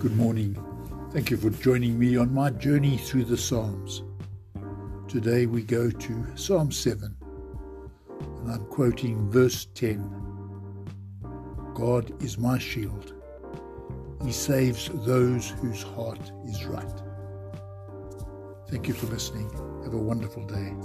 Good morning. Thank you for joining me on my journey through the Psalms. Today we go to Psalm 7, and I'm quoting verse 10 God is my shield. He saves those whose heart is right. Thank you for listening. Have a wonderful day.